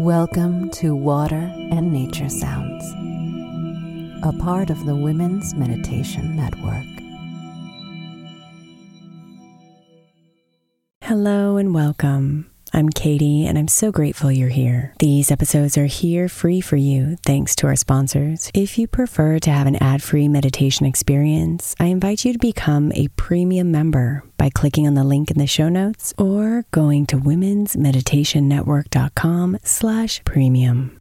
Welcome to Water and Nature Sounds, a part of the Women's Meditation Network. Hello and welcome. I'm Katie, and I'm so grateful you're here. These episodes are here free for you, thanks to our sponsors. If you prefer to have an ad free meditation experience, I invite you to become a premium member by clicking on the link in the show notes or going to womensmeditationnetwork.com slash premium.